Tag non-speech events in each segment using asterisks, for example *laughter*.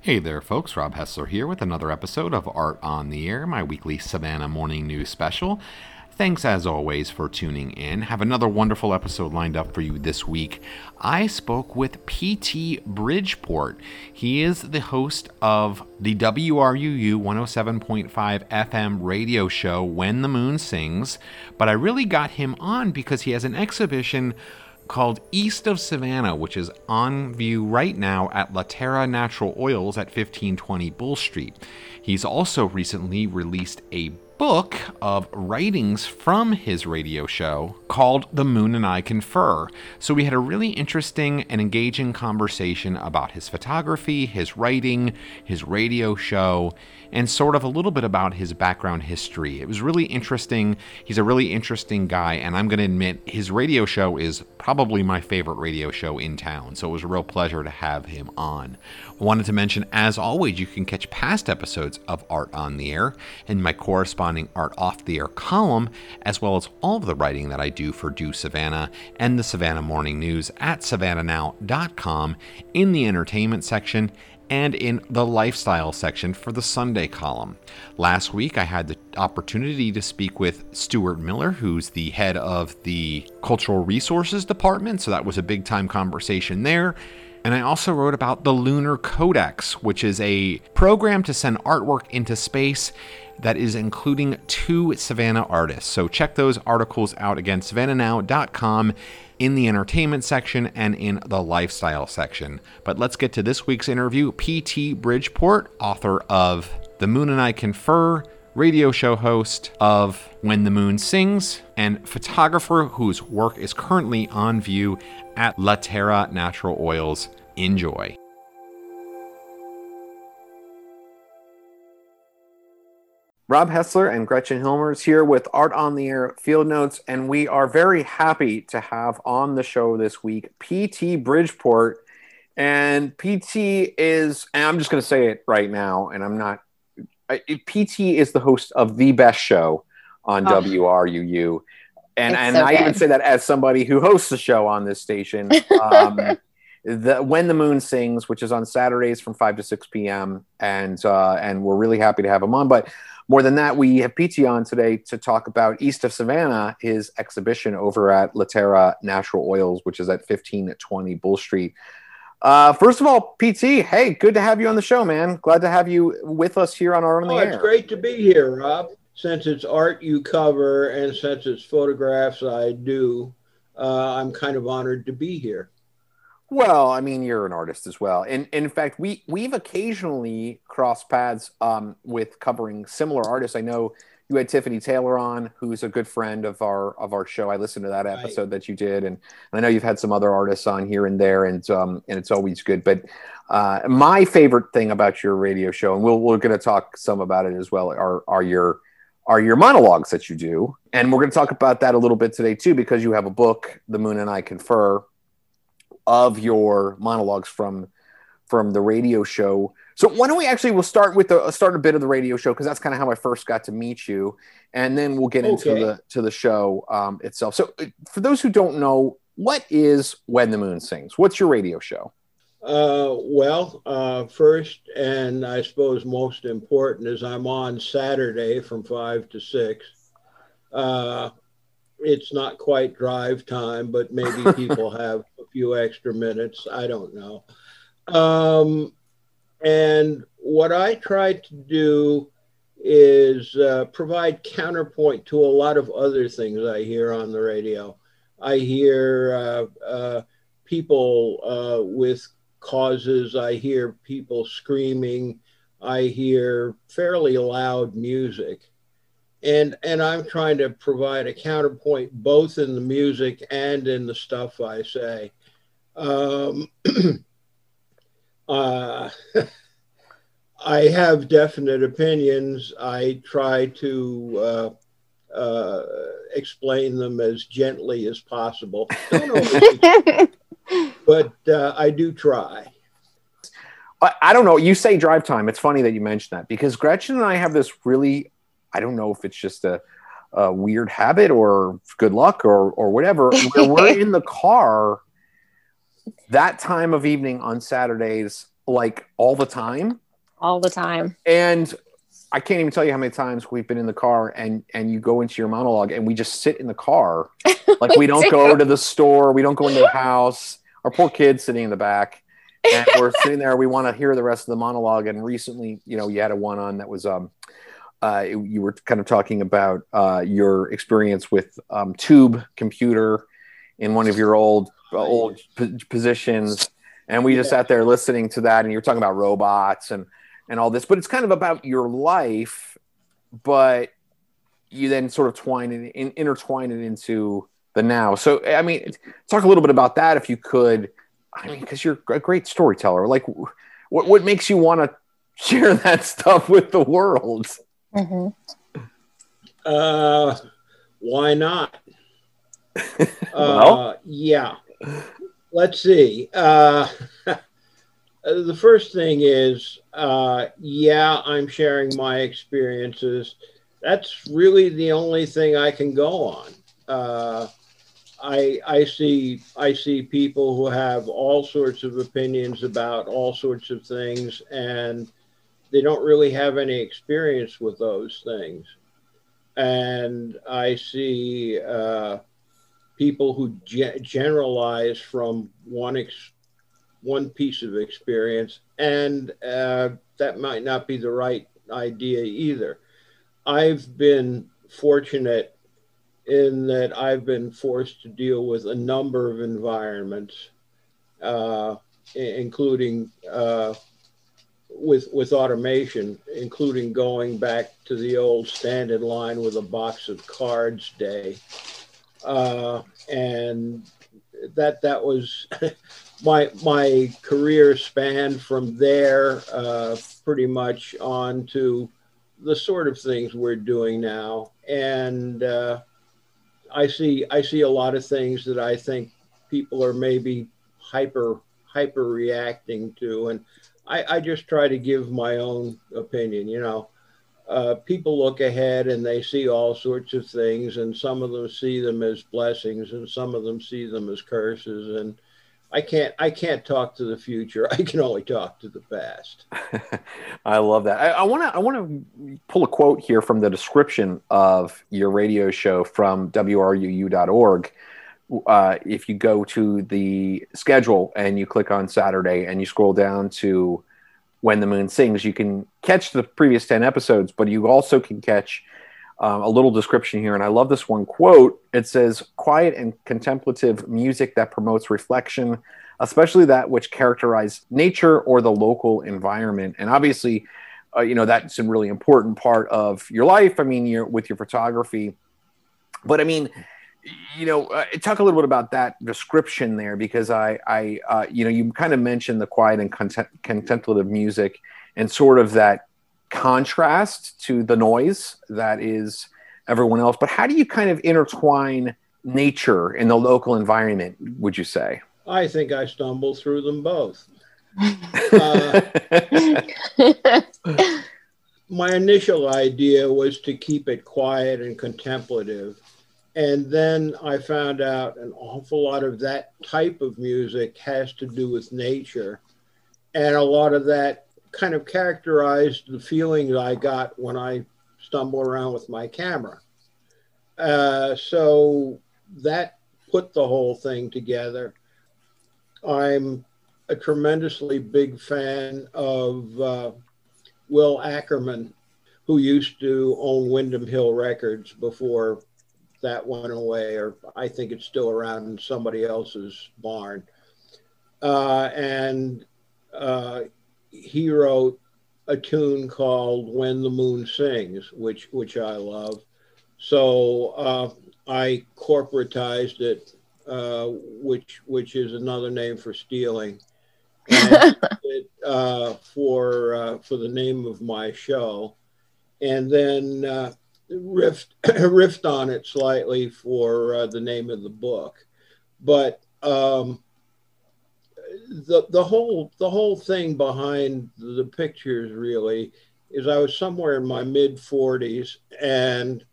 Hey there, folks. Rob Hessler here with another episode of Art on the Air, my weekly Savannah morning news special. Thanks as always for tuning in. Have another wonderful episode lined up for you this week. I spoke with PT Bridgeport. He is the host of the WRUU 107.5 FM radio show When the Moon Sings, but I really got him on because he has an exhibition called East of Savannah, which is on view right now at La Terra Natural Oils at 1520 Bull Street. He's also recently released a book of writings from his radio show called The Moon and I Confer. So we had a really interesting and engaging conversation about his photography, his writing, his radio show, and sort of a little bit about his background history. It was really interesting. He's a really interesting guy, and I'm going to admit his radio show is probably my favorite radio show in town. So it was a real pleasure to have him on. I wanted to mention, as always, you can catch past episodes of Art on the Air and my corresponding Art Off the Air column, as well as all of the writing that I do for Do Savannah and the Savannah Morning News at savannahnow.com in the entertainment section and in the lifestyle section for the Sunday column. Last week, I had the opportunity to speak with Stuart Miller, who's the head of the Cultural Resources Department, so that was a big time conversation there. And I also wrote about the Lunar Codex, which is a program to send artwork into space that is including two Savannah artists. So check those articles out again, savannahnow.com in the entertainment section and in the lifestyle section. But let's get to this week's interview. P.T. Bridgeport, author of The Moon and I Confer, radio show host of When the Moon Sings, and photographer whose work is currently on view at La Terra Natural Oils. Enjoy. Rob Hessler and Gretchen Hilmers here with Art on the Air Field Notes, and we are very happy to have on the show this week PT Bridgeport. And PT is, and I'm just going to say it right now, and I'm not, PT is the host of the best show on oh. WRUU. And, and so I good. even say that as somebody who hosts a show on this station. Um, *laughs* the When the Moon Sings, which is on Saturdays from 5 to 6 p.m. And, uh, and we're really happy to have him on. But more than that, we have PT on today to talk about East of Savannah, his exhibition over at Laterra Natural Oils, which is at 1520 Bull Street. Uh, first of all, PT, hey, good to have you on the show, man. Glad to have you with us here on Art on the oh, Air. It's great to be here, Rob. Since it's art you cover and since it's photographs I do, uh, I'm kind of honored to be here. Well, I mean, you're an artist as well, and, and in fact, we we've occasionally crossed paths um, with covering similar artists. I know you had Tiffany Taylor on, who's a good friend of our of our show. I listened to that episode right. that you did, and, and, I know you've had some other artists on here and there, and um, and it's always good. But uh, my favorite thing about your radio show, and we'll we're going to talk some about it as well, are are your are your monologues that you do, and we're going to talk about that a little bit today too, because you have a book, The Moon and I Confer, of your monologues from from the radio show. So why don't we actually we'll start with the start a bit of the radio show because that's kind of how I first got to meet you, and then we'll get okay. into the to the show um, itself. So uh, for those who don't know, what is When the Moon Sings? What's your radio show? Uh, well, uh, first and I suppose most important is I'm on Saturday from five to six. Uh, it's not quite drive time, but maybe *laughs* people have few extra minutes. I don't know. Um, and what I try to do is uh, provide counterpoint to a lot of other things I hear on the radio. I hear uh, uh, people uh, with causes, I hear people screaming, I hear fairly loud music and and I'm trying to provide a counterpoint both in the music and in the stuff I say. Um, *clears throat* uh, *laughs* I have definite opinions. I try to uh, uh, explain them as gently as possible, *laughs* but uh, I do try. I don't know. You say drive time. It's funny that you mentioned that because Gretchen and I have this really I don't know if it's just a, a weird habit or good luck or or whatever. we're *laughs* in the car that time of evening on Saturdays like all the time. All the time. And I can't even tell you how many times we've been in the car and and you go into your monologue and we just sit in the car. *laughs* Like we, we don't do. go to the store, we don't go into the house. Our poor kids sitting in the back. And *laughs* we're sitting there, we want to hear the rest of the monologue. And recently, you know, you had a one on that was um uh, you were kind of talking about uh, your experience with um, tube computer in one of your old old p- positions. And we just sat there listening to that and you're talking about robots and and all this but it's kind of about your life but you then sort of twine it in, intertwine it into the now. So i mean talk a little bit about that if you could. I mean because you're a great storyteller. Like what, what makes you want to *laughs* share that stuff with the world? Mm-hmm. uh why not? *laughs* Well, uh, yeah let's see. Uh, *laughs* the first thing is, uh, yeah, I'm sharing my experiences. That's really the only thing I can go on. Uh, I I see I see people who have all sorts of opinions about all sorts of things, and they don't really have any experience with those things. And I see uh, people who ge- generalize from one ex- one piece of experience, and uh, that might not be the right idea either. I've been fortunate in that I've been forced to deal with a number of environments, uh, including uh, with with automation, including going back to the old stand in line with a box of cards day uh, and that that was *laughs* my my career spanned from there uh, pretty much on to the sort of things we're doing now, and uh, I see I see a lot of things that I think people are maybe hyper hyper reacting to, and I, I just try to give my own opinion. You know, uh, people look ahead and they see all sorts of things, and some of them see them as blessings, and some of them see them as curses. And I can't, I can't talk to the future. *laughs* I can only talk to the past. *laughs* I love that. I want to, I want to pull a quote here from the description of your radio show from WRUU.org. Uh, if you go to the schedule and you click on Saturday and you scroll down to when the Moon Sings. You can catch the previous 10 episodes, but you also can catch um, a little description here. And I love this one quote. It says, Quiet and contemplative music that promotes reflection, especially that which characterize nature or the local environment. And obviously, uh, you know, that's a really important part of your life. I mean, you're with your photography. But I mean, you know, uh, talk a little bit about that description there because I, I, uh, you know, you kind of mentioned the quiet and content- contemplative music and sort of that contrast to the noise that is everyone else. But how do you kind of intertwine nature in the local environment? Would you say? I think I stumble through them both. *laughs* uh, *laughs* my initial idea was to keep it quiet and contemplative and then I found out an awful lot of that type of music has to do with nature. And a lot of that kind of characterized the feelings I got when I stumble around with my camera. Uh, so that put the whole thing together. I'm a tremendously big fan of uh, Will Ackerman, who used to own Windham Hill Records before that went away, or I think it's still around in somebody else's barn. Uh, and uh, he wrote a tune called "When the Moon Sings," which which I love. So uh, I corporatized it, uh, which which is another name for stealing. *laughs* it, uh, for uh, for the name of my show, and then riffed *clears throat* riffed on it slightly for uh, the name of the book, but um, the the whole the whole thing behind the pictures really is I was somewhere in my mid 40s and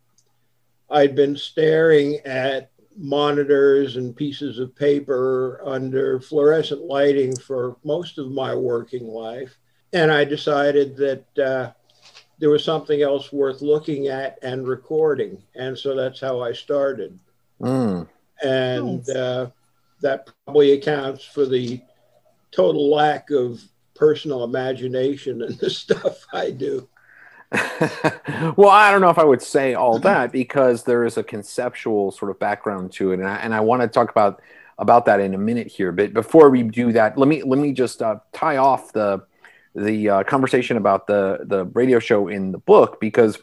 I'd been staring at monitors and pieces of paper under fluorescent lighting for most of my working life. And I decided that uh, there was something else worth looking at and recording. And so that's how I started. Mm. And nice. uh, that probably accounts for the total lack of personal imagination and the *laughs* stuff I do. *laughs* well, I don't know if I would say all that because there is a conceptual sort of background to it, and I, and I want to talk about about that in a minute here. But before we do that, let me let me just uh, tie off the the uh, conversation about the the radio show in the book because,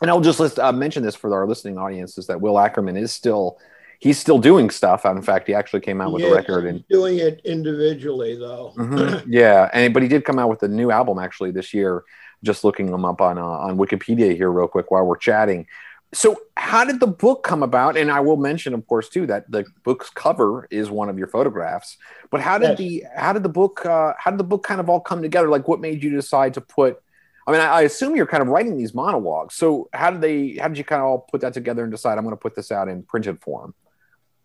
and I'll just list, uh, mention this for our listening audience is that Will Ackerman is still he's still doing stuff. In fact, he actually came out with yes, a record and doing it individually though. mm-hmm. Yeah, and but he did come out with a new album actually this year. Just looking them up on uh, on Wikipedia here real quick while we're chatting. So, how did the book come about? And I will mention, of course, too, that the book's cover is one of your photographs. But how did yes. the how did the book uh, how did the book kind of all come together? Like, what made you decide to put I mean, I, I, assume you're kind of writing these monologues. So how did they? How did you kind of all put that together and decide I'm going to put this out in printed form?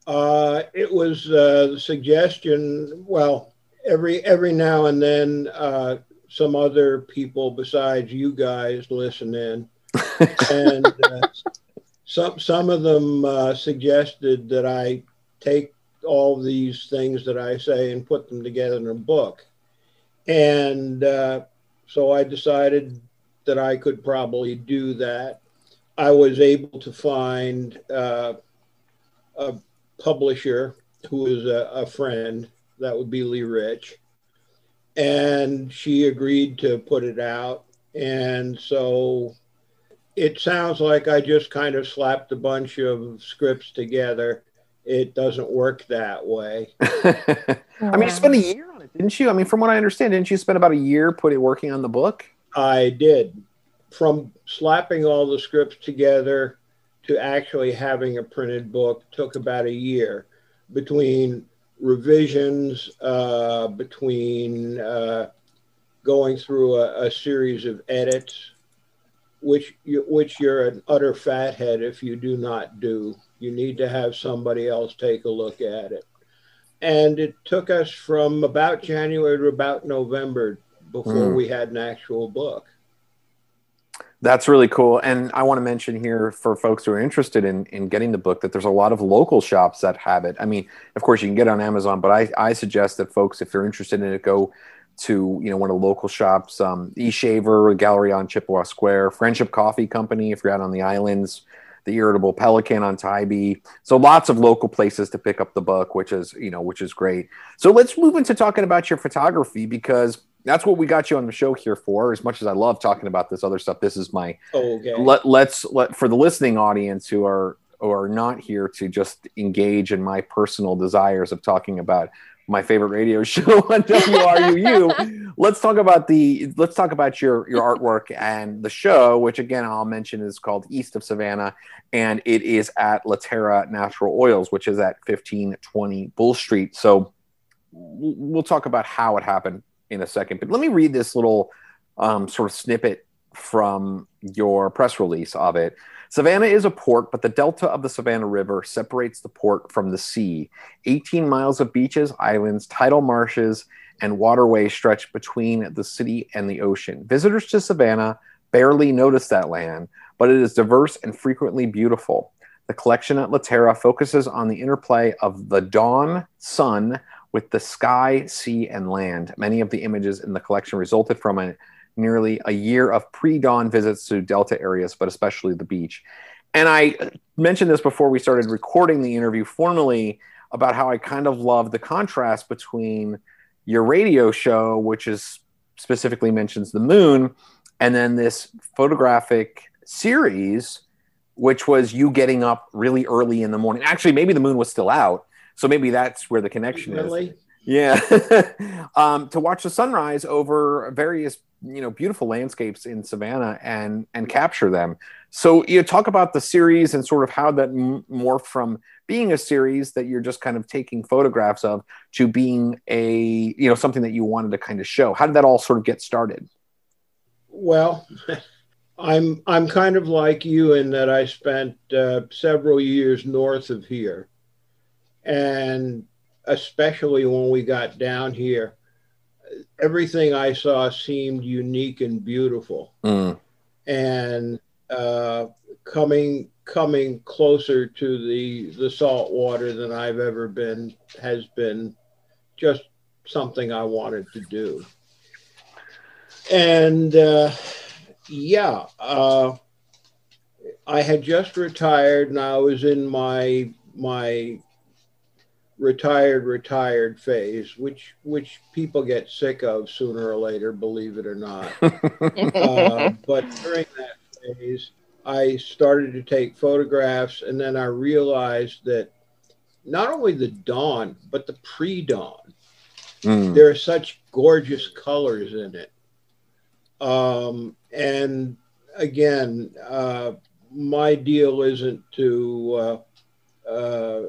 Uh, it was uh, the suggestion. Well, every every now and then, uh, some other people besides you guys listen in, and uh, some some of them uh, suggested that I take all these things that I say and put them together in a book, and uh, so I decided that I could probably do that. I was able to find a publisher who is a, a friend. That would be Lee Rich. And she agreed to put it out. And so it sounds like I just kind of slapped a bunch of scripts together. It doesn't work that way. *laughs* I mean, you spent a year on it, didn't you? I mean, from what I understand, didn't you spend about a year putting working on the book? I did. From slapping all the scripts together to actually having a printed book took about a year between revisions, uh, between uh, going through a, a, series of edits, which you, which you're an utter fathead if you do not do. You need to have somebody else take a look at it. And it took us from about January to about November before mm. we had an actual book. That's really cool. And I want to mention here for folks who are interested in, in getting the book that there's a lot of local shops that have it. I mean, of course, you can get it on Amazon, but I, I suggest that folks, if they're interested in it, go to you know one of the local shops, um, E Shaver, Gallery on Chippewa Square, Friendship Coffee Company if you're out on the islands, the Irritable Pelican on Tybee. So lots of local places to pick up the book, which is you know which is great. So let's move into talking about your photography because that's what we got you on the show here for. As much as I love talking about this other stuff, this is my oh, okay. let let's let for the listening audience who are who are not here to just engage in my personal desires of talking about my favorite radio *laughs* show on WRUU. let's talk about the let's talk about your your artwork and the show, which again I'll mention is called East of Savannah, and it is at Laterra Natural Oils, which is at 1520 Bull Street. So we'll talk about how it happened in a second. But let me read this little um, sort of snippet from your press release of it. Savannah is a port, but the delta of the Savannah River separates the port from the sea. 18 miles of beaches, islands, tidal marshes, and waterways stretch between the city and the ocean. Visitors to Savannah barely notice that land, but it is diverse and frequently beautiful. The collection at Laterra focuses on the interplay of the dawn, sun, with the sky, sea, and land. Many of the images in the collection resulted from a, nearly a year of pre dawn visits to Delta areas, but especially the beach. And I mentioned this before we started recording the interview formally about how I kind of love the contrast between your radio show, which is specifically mentions the moon, and then this photographic series, which was you getting up really early in the morning. Actually, maybe the moon was still out, so maybe that's where the connection really? is. Yeah, *laughs* um, to watch the sunrise over various you know beautiful landscapes in Savannah and and capture them. So you know, talk about the series and sort of how that morphed from being a series that you're just kind of taking photographs of to being a you know something that you wanted to kind of show. How did that all sort of get started? Well, *laughs* I'm I'm kind of like you in that I spent uh, several years north of here, and especially when we got down here, everything I saw seemed unique and beautiful. Mm. And uh, coming coming closer to the the salt water than I've ever been has been just something I wanted to do. And uh, yeah, uh, I had just retired, and I was in my my retired retired phase, which which people get sick of sooner or later, believe it or not. *laughs* uh, but during that phase, I started to take photographs, and then I realized that not only the dawn, but the pre-dawn, mm. there are such gorgeous colors in it. Um, and again, uh, my deal isn't to uh, uh,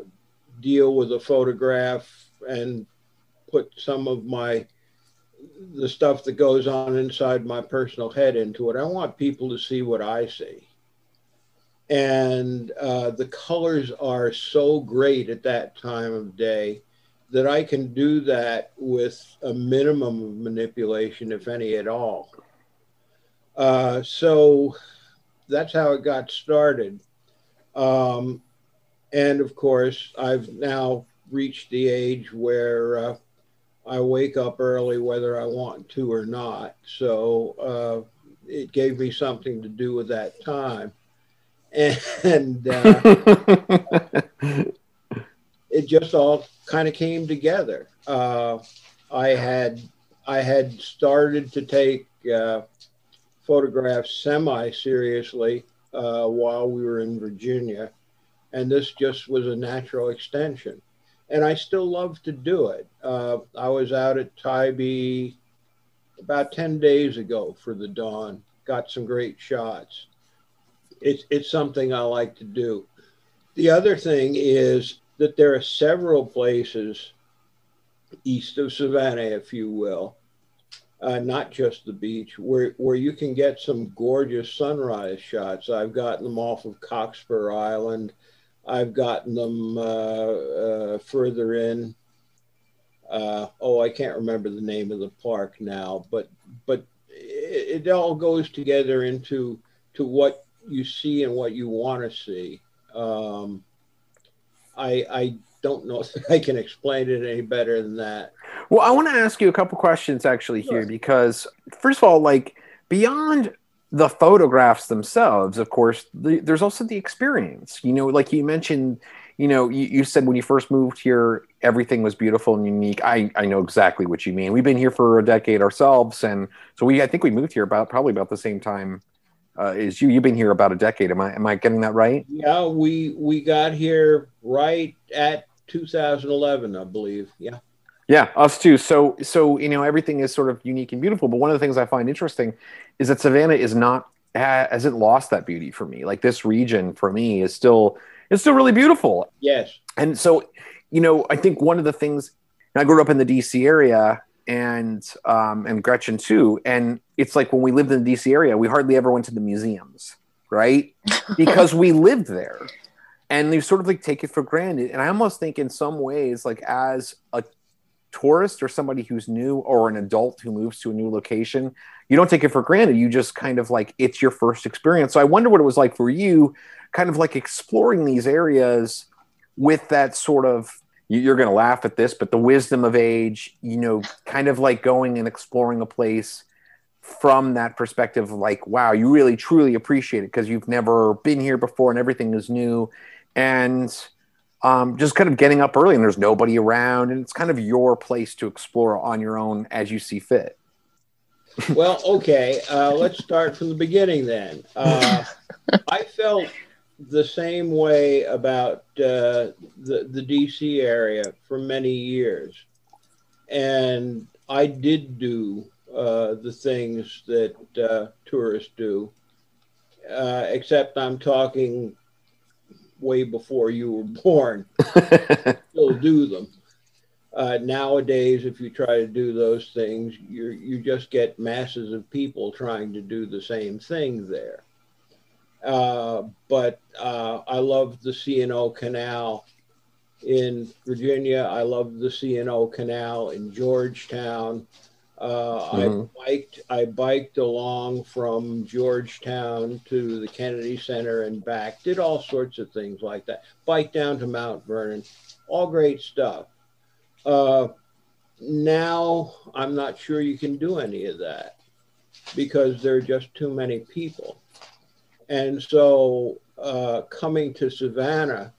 deal with a photograph and put some of my the stuff that goes on inside my personal head into it. I want people to see what I see. And uh, the colors are so great at that time of day that I can do that with a minimum of manipulation, if any at all. Uh, so that's how it got started. Um, and of course, I've now reached the age where uh, I wake up early whether I want to or not. So uh, it gave me something to do with that time. And uh, *laughs* it just all kind of came together. Uh, I had I had started to take uh, photographs semi seriously uh, while we were in Virginia, and this just was a natural extension. And I still love to do it. Uh, I was out at Tybee about 10 days ago for the dawn, got some great shots. It's, it's something I like to do. The other thing is that there are several places east of Savannah, if you will, uh, not just the beach, where, where you can get some gorgeous sunrise shots. I've gotten them off of Cockspur Island. I've gotten them uh, uh, further in. Uh, oh, I can't remember the name of the park now, but but it, it all goes together into to what you see and what you want to see. Um, I I don't know if I can explain it any better than that. Well, I want to ask you a couple questions actually here sure. because first of all, like beyond the photographs themselves, of course, the, there's also the experience. You know, like you mentioned, you know, you, you, said when you first moved here, everything was beautiful and unique. I, I know exactly what you mean. We've been here for a decade ourselves, and so we I think we moved here about probably about the same time uh, as you. You've been here about a decade. Am I am I getting that right? Yeah, we we got here right at 2011, I believe. Yeah. Yeah, us too. So, so you know, everything is sort of unique and beautiful. But one of the things I find interesting is that Savannah is not hasn't lost that beauty for me. Like this region for me is still is still really beautiful. Yes. And so, you know, I think one of the things I grew up in the DC area and um, and Gretchen too, and it's like when we lived in the DC area, we hardly ever went to the museums, right? *laughs* Because we lived there. And you sort of like take it for granted. And I almost think in some ways, like as a tourist or somebody who's new or an adult who moves to a new location, you don't take it for granted. You just kind of like it's your first experience. So I wonder what it was like for you, kind of like exploring these areas with that sort of you're going to laugh at this, but the wisdom of age, you know, kind of like going and exploring a place from that perspective like wow you really truly appreciate it because you've never been here before and everything is new and um, just kind of getting up early and there's nobody around and it's kind of your place to explore on your own as you see fit well okay uh, let's start from the beginning then uh, i felt the same way about uh, the, the dc area for many years and i did do uh, the things that uh, tourists do uh, except i'm talking way before you were born. *laughs* Still do them. Uh, nowadays, if you try to do those things, you you just get masses of people trying to do the same thing there. Uh, but uh, I love the C&O Canal in Virginia. I love the C&O Canal in Georgetown. Uh, mm-hmm. I biked. I biked along from Georgetown to the Kennedy Center and back. Did all sorts of things like that. Bike down to Mount Vernon. All great stuff. Uh, now I'm not sure you can do any of that because there are just too many people. And so uh, coming to Savannah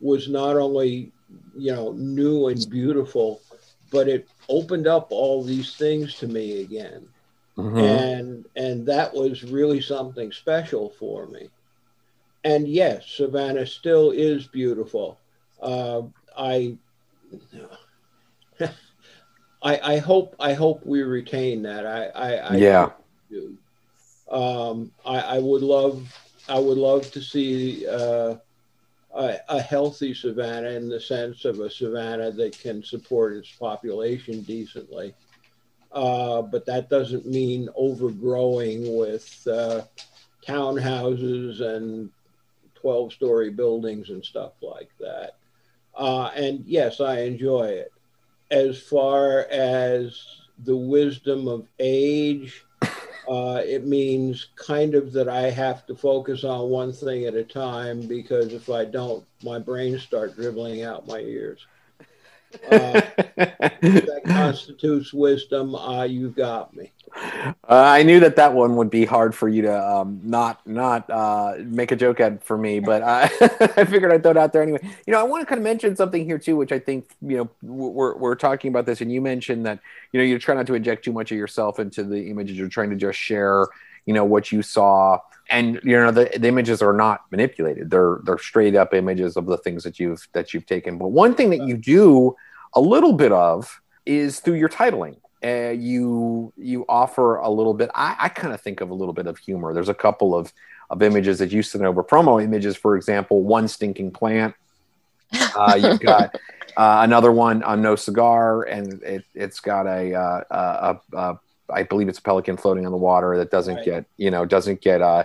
was not only, you know, new and beautiful, but it opened up all these things to me again. Mm-hmm. And and that was really something special for me. And yes, Savannah still is beautiful. Uh, I *laughs* I, I hope I hope we retain that. I, I, I yeah. Do. Um, I, I would love I would love to see uh, a, a, healthy Savannah in the sense of a Savannah that can support its population decently. Uh, but that doesn't mean overgrowing with uh, townhouses and 12 story buildings and stuff like that. Uh, and yes, I enjoy it as far as the wisdom of age, *laughs* uh, it means kind of that I have to focus on one thing at a time because if I don't, my brain start dribbling out my ears. *laughs* Uh, that constitutes wisdom. Uh, you got me. *laughs* Uh, I knew that that one would be hard for you to um, not not uh, make a joke at for me, but I, *laughs* I figured I'd throw it out there anyway. You know, I want to kind of mention something here too, which I think you know we're we're talking about this, and you mentioned that you know you try not to inject too much of yourself into the images. You're trying to just share, you know, what you saw, and you know the, the images are not manipulated. They're they're straight up images of the things that you've that you've taken. But one thing that you do a little bit of is through your titling. Uh, you you offer a little bit. I, I kind of think of a little bit of humor. There's a couple of of images that you sent over, promo images, for example, one stinking plant. Uh, *laughs* you've got uh, another one on no cigar, and it, has got a, uh, a, a, a I believe it's a pelican floating on the water that doesn't right. get you know doesn't get uh,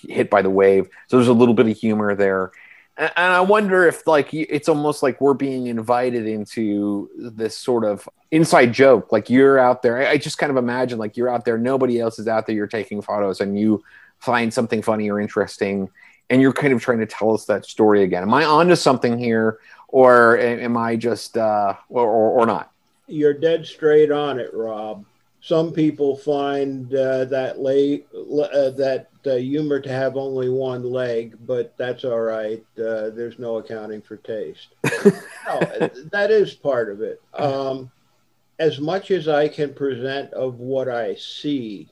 hit by the wave. So there's a little bit of humor there and I wonder if like it's almost like we're being invited into this sort of inside joke. Like you're out there. I just kind of imagine like you're out there, nobody else is out there. You're taking photos, and you find something funny or interesting, and you're kind of trying to tell us that story again. Am I onto something here, or am I just uh, or, or, or not? You're dead straight on it, Rob some people find uh, that lay, uh, that uh, humor to have only one leg, but that's all right. Uh, there's no accounting for taste. *laughs* no, that is part of it. Um, as much as I can present of what I see,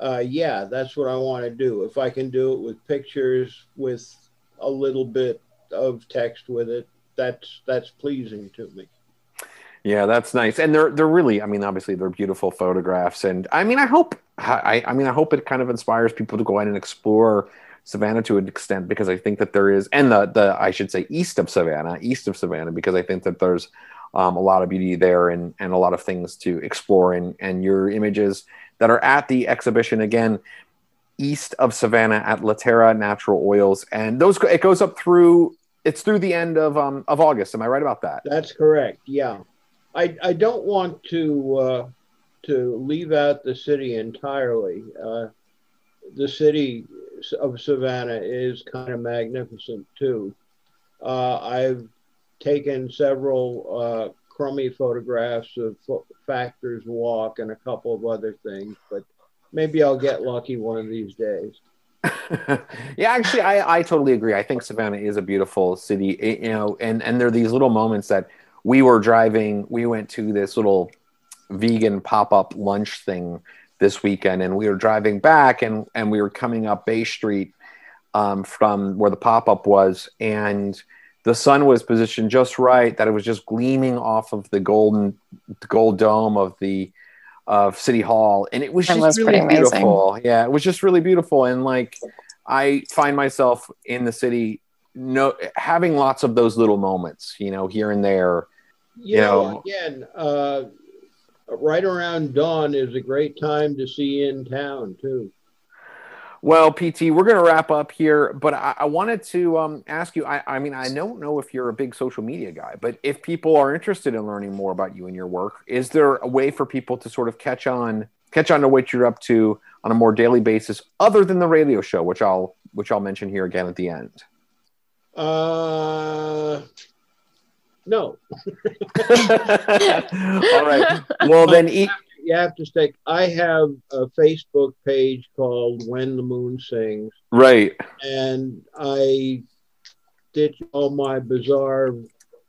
uh, yeah, that's what I want to do. If I can do it with pictures, with a little bit of text with it, that's that's pleasing to me. Yeah, that's nice, and they're they're really. I mean, obviously, they're beautiful photographs, and I mean, I hope I I mean, I hope it kind of inspires people to go out and explore Savannah to an extent because I think that there is, and the the I should say east of Savannah, east of Savannah, because I think that there's um, a lot of beauty there and and a lot of things to explore, and and your images that are at the exhibition again east of Savannah at Laterra Natural Oils, and those it goes up through it's through the end of um, of August. Am I right about that? That's correct. Yeah. I, I don't want to uh, to leave out the city entirely. Uh, the city of Savannah is kind of magnificent too. Uh, I've taken several uh, crummy photographs of Factors Walk and a couple of other things, but maybe I'll get lucky one of these days. *laughs* yeah, actually, I, I totally agree. I think Savannah is a beautiful city, you know, and, and there are these little moments that we were driving, we went to this little vegan pop up lunch thing this weekend, and we were driving back, and and we were coming up Bay Street um, from where the pop up was, and the sun was positioned just right that it was just gleaming off of the golden gold dome of the of City Hall, and it was just was really beautiful. Yeah, it was just really beautiful, and like I find myself in the city, no having lots of those little moments, you know, here and there you, you know, know, again, uh, right around dawn is a great time to see in town too. Well, PT, we're going to wrap up here, but I, I wanted to um, ask you. I, I, mean, I don't know if you're a big social media guy, but if people are interested in learning more about you and your work, is there a way for people to sort of catch on, catch on to what you're up to on a more daily basis, other than the radio show, which I'll which I'll mention here again at the end? Uh, no. *laughs* All right. *laughs* Well, then you have to stick. I have a Facebook page called When the Moon Sings. Right. And I ditch all my bizarre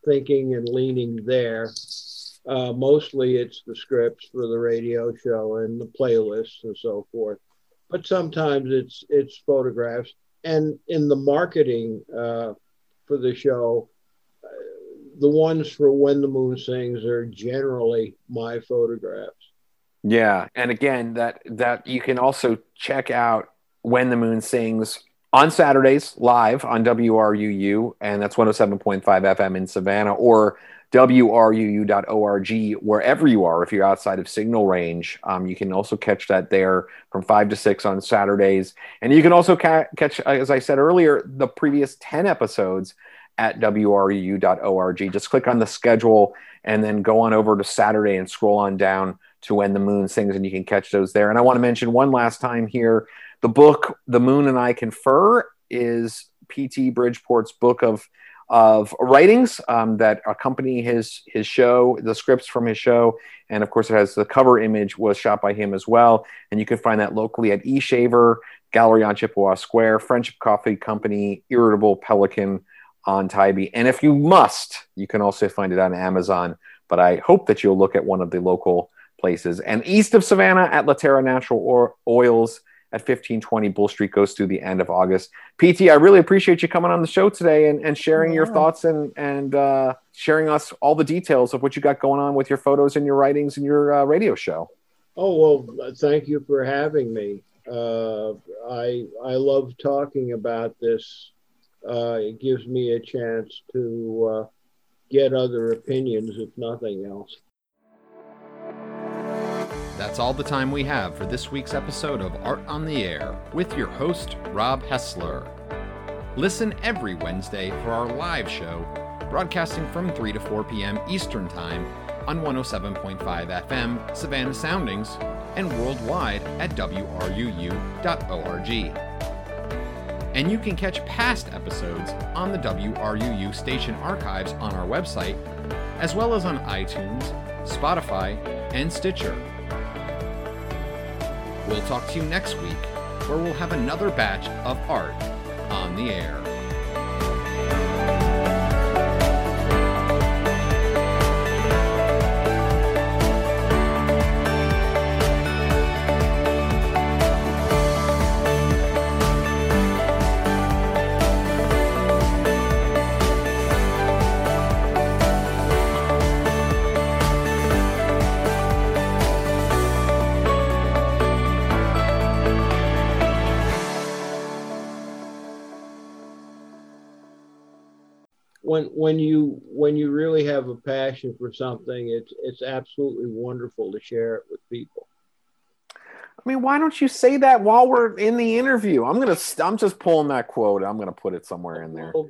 thinking and leaning there. Uh, mostly it's the scripts for the radio show and the playlists and so forth. But sometimes it's it's photographs. And in the marketing uh, for the show, uh, the ones for When the Moon Sings are generally my photographs. Yeah, and again, that that you can also check out when the moon sings on Saturdays live on WRUU, and that's 107.5 FM in Savannah, or WRUU.org, wherever you are. If you're outside of signal range, um, you can also catch that there from 5 to 6 on Saturdays. And you can also ca- catch, as I said earlier, the previous 10 episodes at WRUU.org. Just click on the schedule and then go on over to Saturday and scroll on down to when the moon sings, and you can catch those there. And I want to mention one last time here the book, The Moon and I Confer, is P.T. Bridgeport's book of of writings um, that accompany his his show, the scripts from his show, and of course it has the cover image was shot by him as well. And you can find that locally at E Shaver Gallery on Chippewa Square, Friendship Coffee Company, Irritable Pelican on Tybee, and if you must, you can also find it on Amazon. But I hope that you'll look at one of the local places. And east of Savannah at La Terra Natural Oils at 1520 Bull Street goes through the end of August. PT, I really appreciate you coming on the show today and, and sharing yeah. your thoughts and, and uh, sharing us all the details of what you got going on with your photos and your writings and your uh, radio show. Oh, well, thank you for having me. Uh, I, I love talking about this. Uh, it gives me a chance to uh, get other opinions, if nothing else. That's all the time we have for this week's episode of Art on the Air with your host, Rob Hessler. Listen every Wednesday for our live show, broadcasting from 3 to 4 p.m. Eastern Time on 107.5 FM Savannah Soundings and worldwide at WRUU.org. And you can catch past episodes on the WRUU station archives on our website, as well as on iTunes, Spotify, and Stitcher. We'll talk to you next week, where we'll have another batch of art on the air. When when you when you really have a passion for something, it's it's absolutely wonderful to share it with people. I mean, why don't you say that while we're in the interview? I'm gonna I'm just pulling that quote. I'm gonna put it somewhere in there. Well,